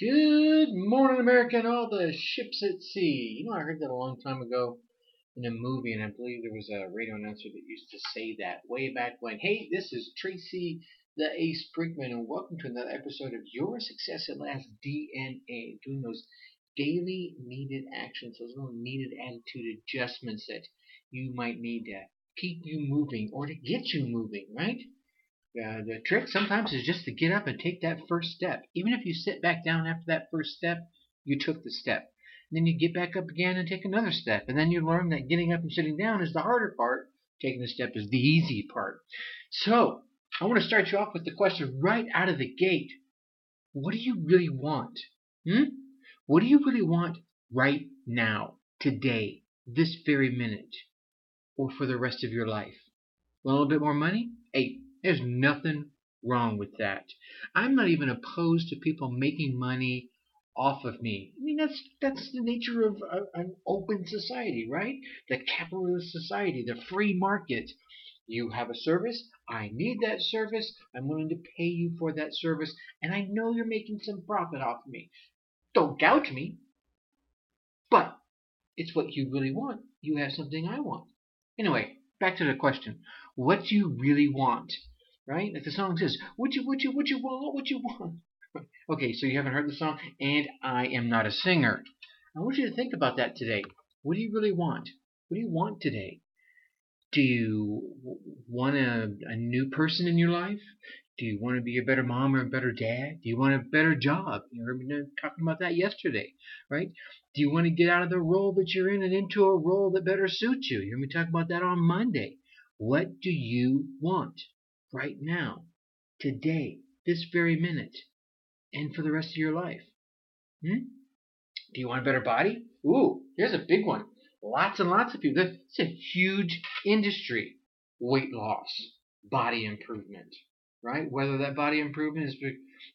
Good morning, America, and all the ships at sea. You know, I heard that a long time ago in a movie, and I believe there was a radio announcer that used to say that way back when. Hey, this is Tracy the Ace Brinkmann, and welcome to another episode of Your Success at Last DNA, doing those daily needed actions, those little needed attitude adjustments that you might need to keep you moving or to get you moving, right? Uh, the trick sometimes is just to get up and take that first step. Even if you sit back down after that first step, you took the step. And then you get back up again and take another step. And then you learn that getting up and sitting down is the harder part. Taking the step is the easy part. So, I want to start you off with the question right out of the gate. What do you really want? Hmm? What do you really want right now, today, this very minute, or for the rest of your life? a little bit more money? Hey, there's nothing wrong with that. I'm not even opposed to people making money off of me. I mean, that's that's the nature of a, an open society, right? The capitalist society, the free market. You have a service. I need that service. I'm willing to pay you for that service, and I know you're making some profit off of me. Don't gouge me. But it's what you really want. You have something I want. Anyway, back to the question. What do you really want? Right? Like the song says, "What you, what you, what you want, what you want." okay, so you haven't heard the song, and I am not a singer. I want you to think about that today. What do you really want? What do you want today? Do you want a, a new person in your life? Do you want to be a better mom or a better dad? Do you want a better job? You heard me uh, talking about that yesterday, right? Do you want to get out of the role that you're in and into a role that better suits you? You heard me talk about that on Monday. What do you want? Right now, today, this very minute, and for the rest of your life? Hmm? Do you want a better body? Ooh, here's a big one. Lots and lots of people. It's a huge industry. Weight loss, body improvement, right? Whether that body improvement is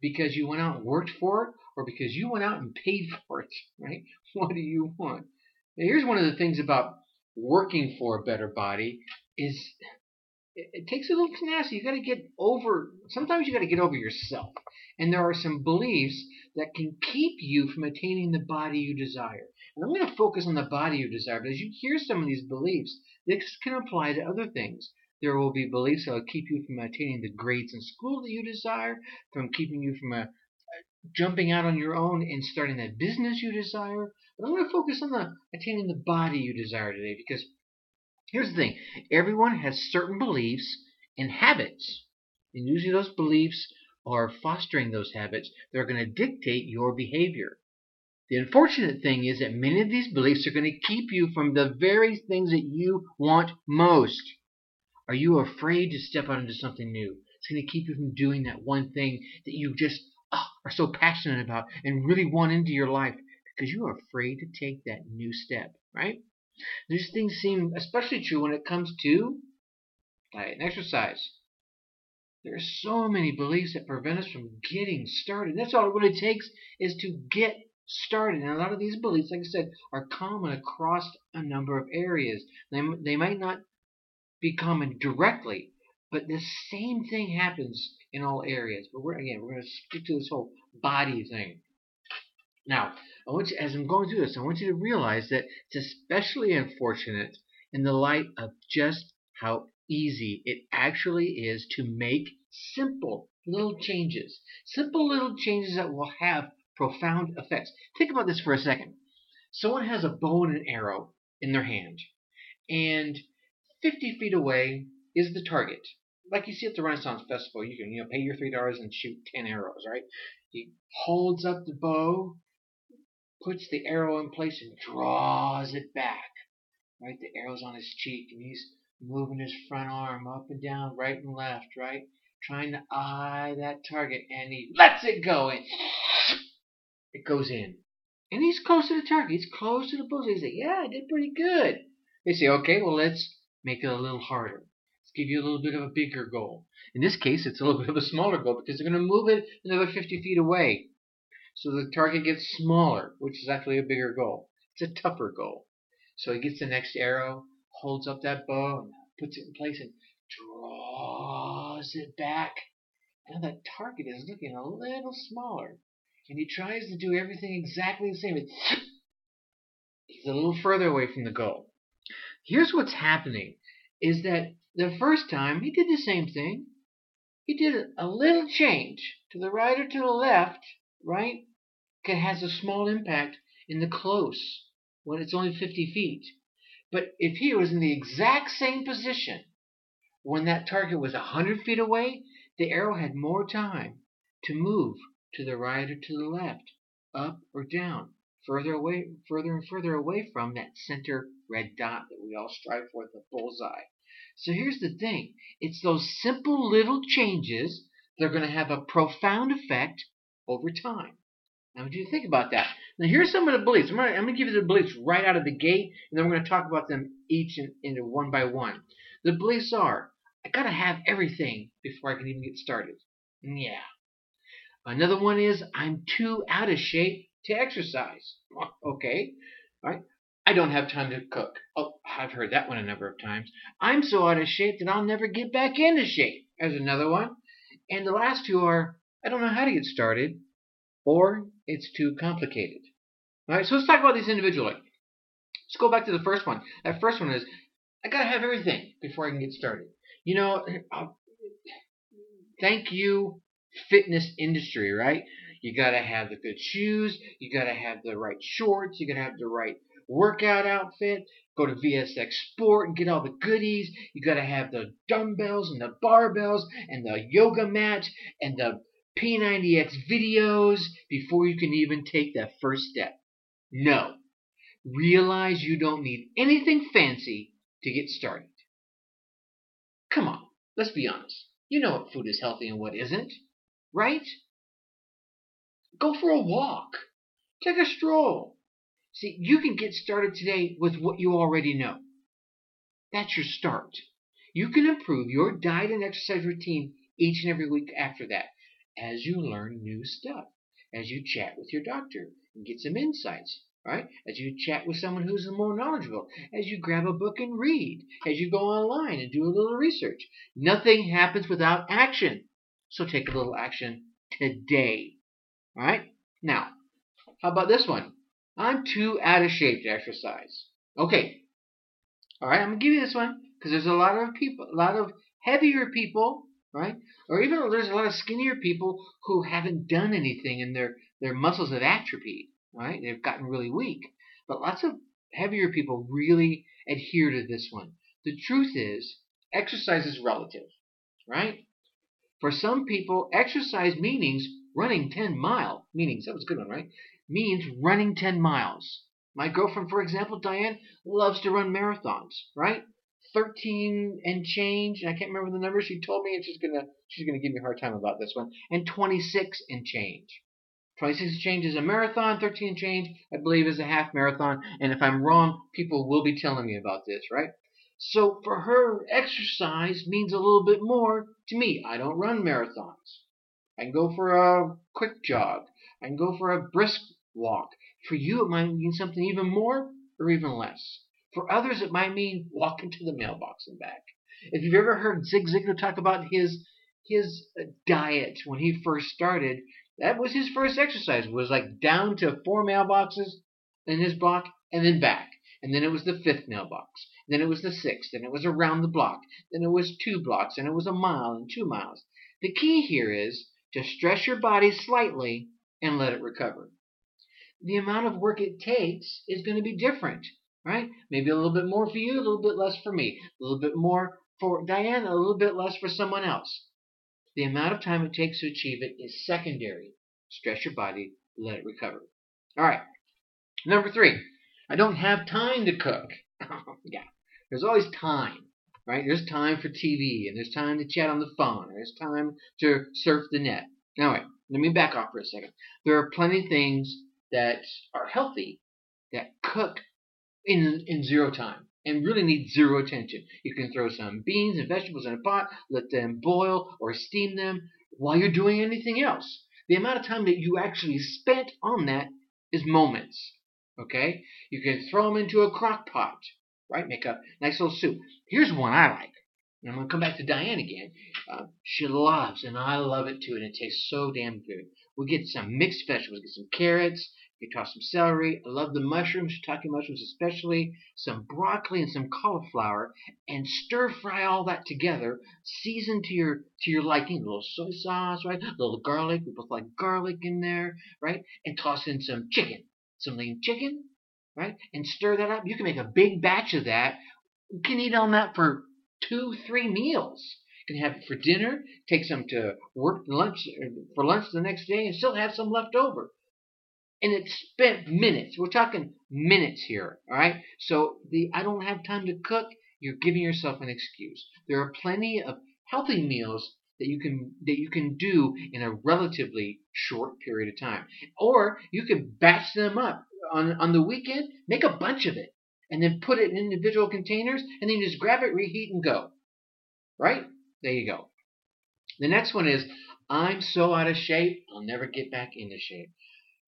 because you went out and worked for it or because you went out and paid for it, right? What do you want? Now, here's one of the things about working for a better body is it, it takes a little tenacity. You got to get over. Sometimes you got to get over yourself, and there are some beliefs that can keep you from attaining the body you desire. And I'm going to focus on the body you desire but as you hear some of these beliefs. This can apply to other things. There will be beliefs that will keep you from attaining the grades in school that you desire, from keeping you from a, jumping out on your own and starting that business you desire. But I'm going to focus on the attaining the body you desire today because Here's the thing everyone has certain beliefs and habits, and usually those beliefs are fostering those habits. They're going to dictate your behavior. The unfortunate thing is that many of these beliefs are going to keep you from the very things that you want most. Are you afraid to step out into something new? It's going to keep you from doing that one thing that you just oh, are so passionate about and really want into your life because you are afraid to take that new step, right? These things seem especially true when it comes to diet and exercise. There are so many beliefs that prevent us from getting started. That's all it really takes is to get started. And a lot of these beliefs, like I said, are common across a number of areas. They, they might not be common directly, but the same thing happens in all areas. But we're again, we're going to stick to this whole body thing. Now, I want you, as I'm going through this, I want you to realize that it's especially unfortunate in the light of just how easy it actually is to make simple little changes. Simple little changes that will have profound effects. Think about this for a second. Someone has a bow and an arrow in their hand, and 50 feet away is the target. Like you see at the Renaissance Festival, you can you know pay your three dollars and shoot ten arrows, right? He holds up the bow puts the arrow in place and draws it back. Right? The arrow's on his cheek and he's moving his front arm up and down, right and left, right? Trying to eye that target and he lets it go and it goes in. And he's close to the target. He's close to the bullseye. He's like, yeah, I did pretty good. They say, okay, well, let's make it a little harder. Let's give you a little bit of a bigger goal. In this case, it's a little bit of a smaller goal because they're going to move it another 50 feet away. So the target gets smaller, which is actually a bigger goal. It's a tougher goal. So he gets the next arrow, holds up that bow, and puts it in place and draws it back. Now that target is looking a little smaller. and he tries to do everything exactly the same. He's a little further away from the goal. Here's what's happening is that the first time he did the same thing. He did a little change to the right or to the left, right? It has a small impact in the close when it's only 50 feet. But if he was in the exact same position when that target was 100 feet away, the arrow had more time to move to the right or to the left, up or down, further away, further and further away from that center red dot that we all strive for, the bullseye. So here's the thing. It's those simple little changes that are going to have a profound effect over time. Now, do you think about that? Now, here's some of the beliefs. I'm going to give you the beliefs right out of the gate, and then we're going to talk about them each in, into one by one. The beliefs are, I got to have everything before I can even get started. Yeah. Another one is, I'm too out of shape to exercise. Okay. All right. I don't have time to cook. Oh, I've heard that one a number of times. I'm so out of shape that I'll never get back into shape. There's another one. And the last two are, I don't know how to get started, or it's too complicated. All right, so let's talk about these individually. Let's go back to the first one. That first one is, I gotta have everything before I can get started. You know, uh, thank you, fitness industry, right? You gotta have the good shoes, you gotta have the right shorts, you gotta have the right workout outfit, go to VSX Sport and get all the goodies. You got to have the dumbbells and the barbells and the yoga mat and the P90X videos before you can even take that first step. No. Realize you don't need anything fancy to get started. Come on, let's be honest. You know what food is healthy and what isn't, right? Go for a walk. Take a stroll. See, you can get started today with what you already know. That's your start. You can improve your diet and exercise routine each and every week after that as you learn new stuff, as you chat with your doctor and get some insights, right? As you chat with someone who's more knowledgeable, as you grab a book and read, as you go online and do a little research. Nothing happens without action. So take a little action today. All right? Now, how about this one? I'm too out of shape to exercise. Okay. All right, I'm gonna give you this one because there's a lot of people, a lot of heavier people, right? Or even there's a lot of skinnier people who haven't done anything and their their muscles have atrophied, right? They've gotten really weak. But lots of heavier people really adhere to this one. The truth is, exercise is relative, right? For some people, exercise means running 10 mile meanings. That was a good one, right? means running 10 miles. My girlfriend, for example, Diane, loves to run marathons, right? 13 and change, I can't remember the number she told me, and she's gonna she's gonna give me a hard time about this one, and 26 and change. 26 and change is a marathon, 13 and change, I believe, is a half marathon, and if I'm wrong, people will be telling me about this, right? So for her, exercise means a little bit more to me. I don't run marathons. I can go for a quick jog. I can go for a brisk walk. For you, it might mean something even more or even less. For others, it might mean walking to the mailbox and back. If you've ever heard Zig Ziglar talk about his his uh, diet when he first started, that was his first exercise. Was like down to four mailboxes in his block and then back. And then it was the fifth mailbox. Then it was the sixth. Then it was around the block. Then it was two blocks. And it was a mile and two miles. The key here is to stress your body slightly and let it recover the amount of work it takes is going to be different, right? Maybe a little bit more for you, a little bit less for me, a little bit more for Diana, a little bit less for someone else. The amount of time it takes to achieve it is secondary. Stress your body, let it recover. All right. Number three, I don't have time to cook. yeah, there's always time, right? There's time for TV, and there's time to chat on the phone, and there's time to surf the net. All right, let me back off for a second. There are plenty of things that are healthy that cook in in zero time and really need zero attention. You can throw some beans and vegetables in a pot, let them boil or steam them while you're doing anything else. The amount of time that you actually spent on that is moments. Okay? You can throw them into a crock pot, right? Make a nice little soup. Here's one I like. And I'm going to come back to Diane again. Uh, she loves, and I love it too, and it tastes so damn good. We get some mixed vegetables. Get some carrots. You toss some celery. I love the mushrooms, shiitake mushrooms especially. Some broccoli and some cauliflower, and stir fry all that together. Season to your to your liking. A little soy sauce, right? A little garlic. We both like garlic in there, right? And toss in some chicken, some lean chicken, right? And stir that up. You can make a big batch of that. You can eat on that for two, three meals. You can have it for dinner, take some to work lunch uh, for lunch the next day, and still have some left over. And it's spent minutes. We're talking minutes here, all right? So the I don't have time to cook. You're giving yourself an excuse. There are plenty of healthy meals that you can that you can do in a relatively short period of time, or you can batch them up on on the weekend. Make a bunch of it, and then put it in individual containers, and then just grab it, reheat, and go. Right? There you go. The next one is I'm so out of shape, I'll never get back into shape.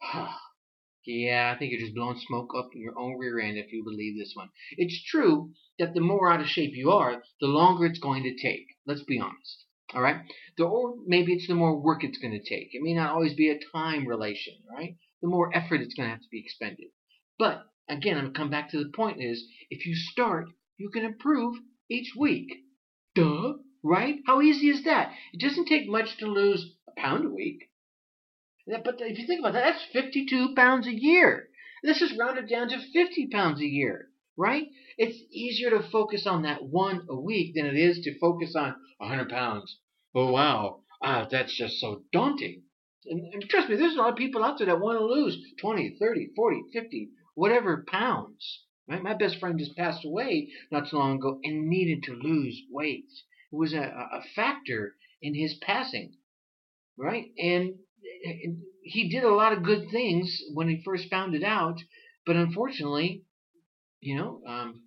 yeah, I think you're just blowing smoke up your own rear end if you believe this one. It's true that the more out of shape you are, the longer it's going to take. Let's be honest. All right? The, or maybe it's the more work it's going to take. It may not always be a time relation, right? The more effort it's going to have to be expended. But again, I'm going to come back to the point is if you start, you can improve each week. Duh, right? How easy is that? It doesn't take much to lose a pound a week. But if you think about that, that's 52 pounds a year. This is rounded down to 50 pounds a year, right? It's easier to focus on that one a week than it is to focus on 100 pounds. Oh, wow. Ah, that's just so daunting. And, and trust me, there's a lot of people out there that want to lose 20, 30, 40, 50, whatever pounds. Right? My best friend just passed away not so long ago and needed to lose weight. It was a, a factor in his passing, right? And he did a lot of good things when he first found it out, but unfortunately, you know, um,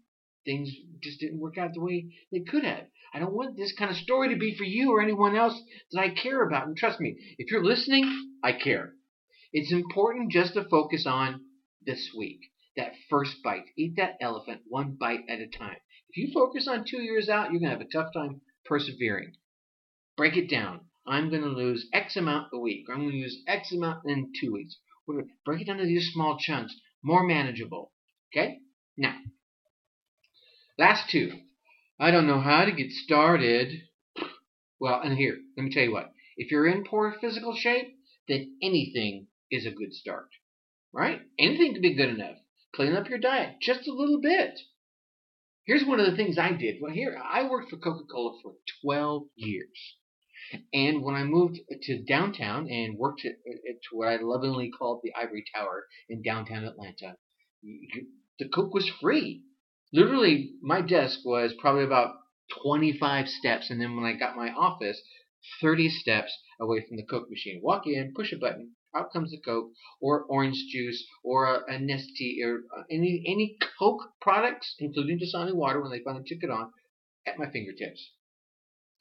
things just didn't work out the way they could have. I don't want this kind of story to be for you or anyone else that I care about. And trust me, if you're listening, I care. It's important just to focus on this week, that first bite. Eat that elephant one bite at a time. If you focus on two years out, you're going to have a tough time persevering. Break it down. I'm going to lose X amount a week, or I'm going to lose X amount in two weeks. To break it down into these small chunks, more manageable. Okay? Now, last two. I don't know how to get started. Well, and here, let me tell you what. If you're in poor physical shape, then anything is a good start. Right? Anything can be good enough. Clean up your diet just a little bit. Here's one of the things I did. Well, here, I worked for Coca Cola for 12 years. And when I moved to downtown and worked at, at what I lovingly called the Ivory Tower in downtown Atlanta, the Coke was free. Literally, my desk was probably about 25 steps, and then when I got my office, 30 steps away from the Coke machine. Walk in, push a button, out comes the Coke, or orange juice, or a, a Nestea, or uh, any any Coke products, including Dasani water, when they finally took it on, at my fingertips.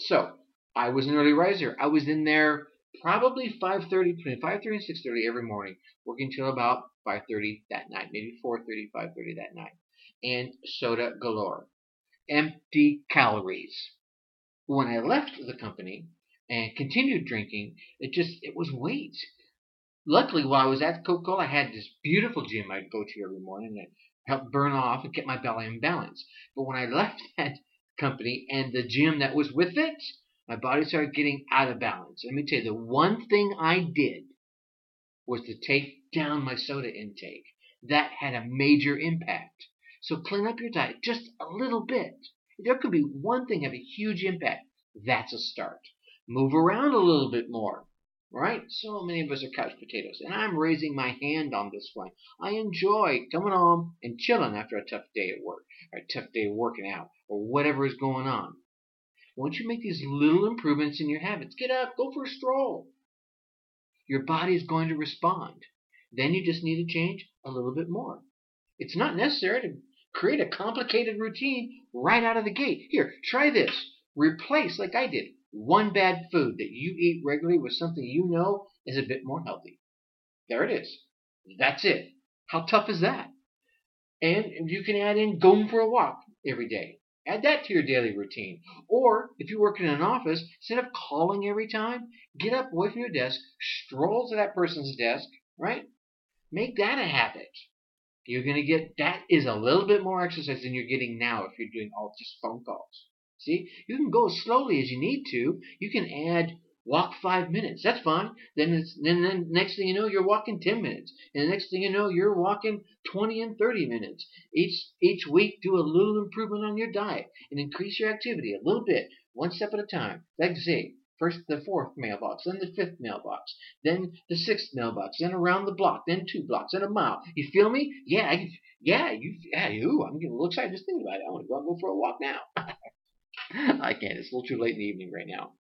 So I was an early riser. I was in there probably 5:30 between 5:30 and 6:30 every morning, working till about 5:30 that night, maybe 4:30, 5:30 that night, and soda galore, empty calories. When I left the company and continued drinking, it just it was weight. Luckily, while I was at Coca-Cola, I had this beautiful gym I'd go to every morning that helped burn off and get my belly in balance. But when I left that company and the gym that was with it, my body started getting out of balance. Let me tell you, the one thing I did was to take down my soda intake. That had a major impact. So clean up your diet just a little bit. There could be one thing have a huge impact. That's a start. Move around a little bit more. Right? So many of us are couch potatoes, and I'm raising my hand on this one. I enjoy coming home and chilling after a tough day at work, or a tough day working out, or whatever is going on. Once you make these little improvements in your habits, get up, go for a stroll. Your body is going to respond. Then you just need to change a little bit more. It's not necessary to create a complicated routine right out of the gate. Here, try this. Replace, like I did, one bad food that you eat regularly with something you know is a bit more healthy. There it is. That's it. How tough is that? And you can add in going for a walk every day. Add that to your daily routine. Or if you work in an office, instead of calling every time, get up away from your desk, stroll to that person's desk, right? Make that a habit. You're going to get that is a little bit more exercise than you're getting now if you're doing all just phone calls. See, you can go as slowly as you need to. You can add walk five minutes. That's fine. Then it's, then then next thing you know, you're walking ten minutes, and the next thing you know, you're walking twenty and thirty minutes. Each each week, do a little improvement on your diet and increase your activity a little bit, one step at a time. Like say, first the fourth mailbox, then the fifth mailbox, then the sixth mailbox, then around the block, then two blocks, then a mile. You feel me? Yeah, I, yeah, you, yeah, you. I'm getting a little excited just thinking about it. I want to go out and go for a walk now. I can't. It's a little too late in the evening right now.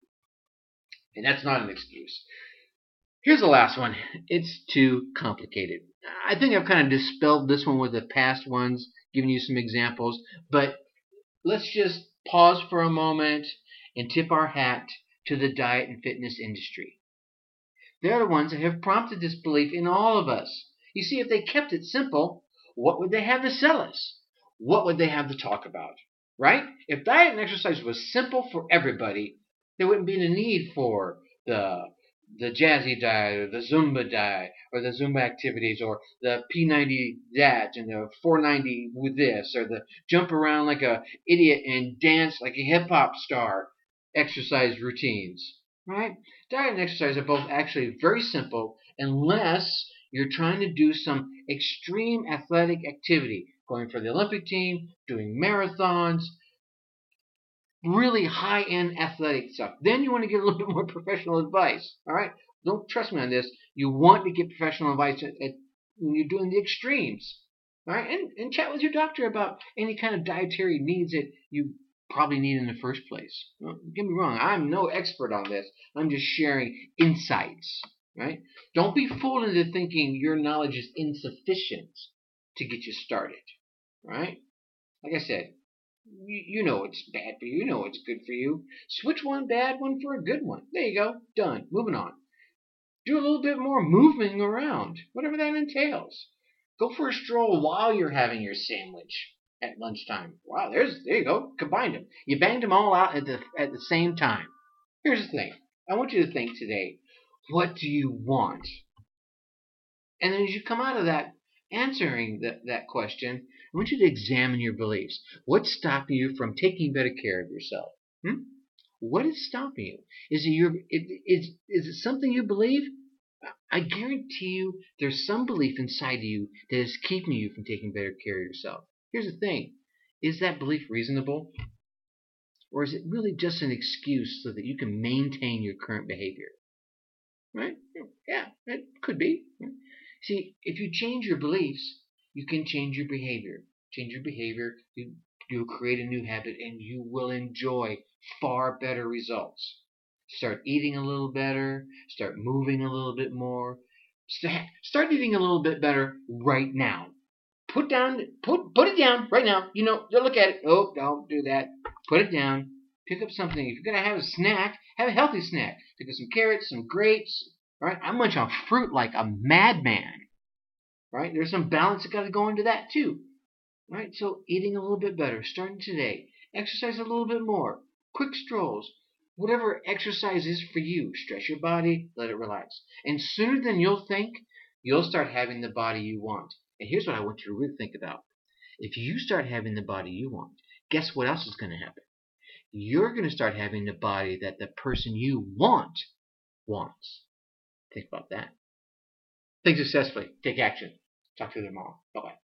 And that's not an excuse. Here's the last one. It's too complicated. I think I've kind of dispelled this one with the past ones, giving you some examples, but let's just pause for a moment and tip our hat to the diet and fitness industry. They're the ones that have prompted this belief in all of us. You see, if they kept it simple, what would they have to sell us? What would they have to talk about? Right? If diet and exercise was simple for everybody, there wouldn't be the need for the the jazzy diet or the Zumba diet or the Zumba activities or the P90 that and the 490 with this or the jump around like a idiot and dance like a hip hop star exercise routines. Right? Diet and exercise are both actually very simple unless you're trying to do some extreme athletic activity, going for the Olympic team, doing marathons, really high end athletic stuff. Then you want to get a little bit more professional advice. All right, don't trust me on this. You want to get professional advice at, at, when you're doing the extremes. All right, and, and chat with your doctor about any kind of dietary needs that you probably need in the first place. Get me wrong, I'm no expert on this. I'm just sharing insights. Right? Don't be fooled into thinking your knowledge is insufficient to get you started. Right? Like I said, you, know it's bad for you. You know it's good for you. Switch one bad one for a good one. There you go. Done. Moving on. Do a little bit more moving around, whatever that entails. Go for a stroll while you're having your sandwich at lunchtime. Wow, there's there you go. Combined them. You banged them all out at the at the same time. Here's the thing. I want you to think today. What do you want? And then as you come out of that answering that, that question, I want you to examine your beliefs. What's stopping you from taking better care of yourself? Hmm? What is stopping you? Is it your is, is it something you believe? I guarantee you there's some belief inside of you that is keeping you from taking better care of yourself. Here's the thing. Is that belief reasonable? Or is it really just an excuse so that you can maintain your current behavior? Right? Yeah, it could be. See, if you change your beliefs, you can change your behavior. Change your behavior, you, you'll create a new habit, and you will enjoy far better results. Start eating a little better, start moving a little bit more. Start eating a little bit better right now. Put down, put put it down right now. You know, don't look at it. Oh, don't do that. Put it down. Pick up something. If you're gonna have a snack, have a healthy snack. Pick up some carrots, some grapes. All right, I munch on fruit like a madman right? There's some balance that got to go into that too, right? So eating a little bit better, starting today. Exercise a little bit more. Quick strolls. Whatever exercise is for you, stretch your body, let it relax. And sooner than you'll think, you'll start having the body you want. And here's what I want you to really think about. If you start having the body you want, guess what else is going to happen? You're going to start having the body that the person you want wants. Think about that. Think successfully. Take action. Talk to you tomorrow. Bye bye.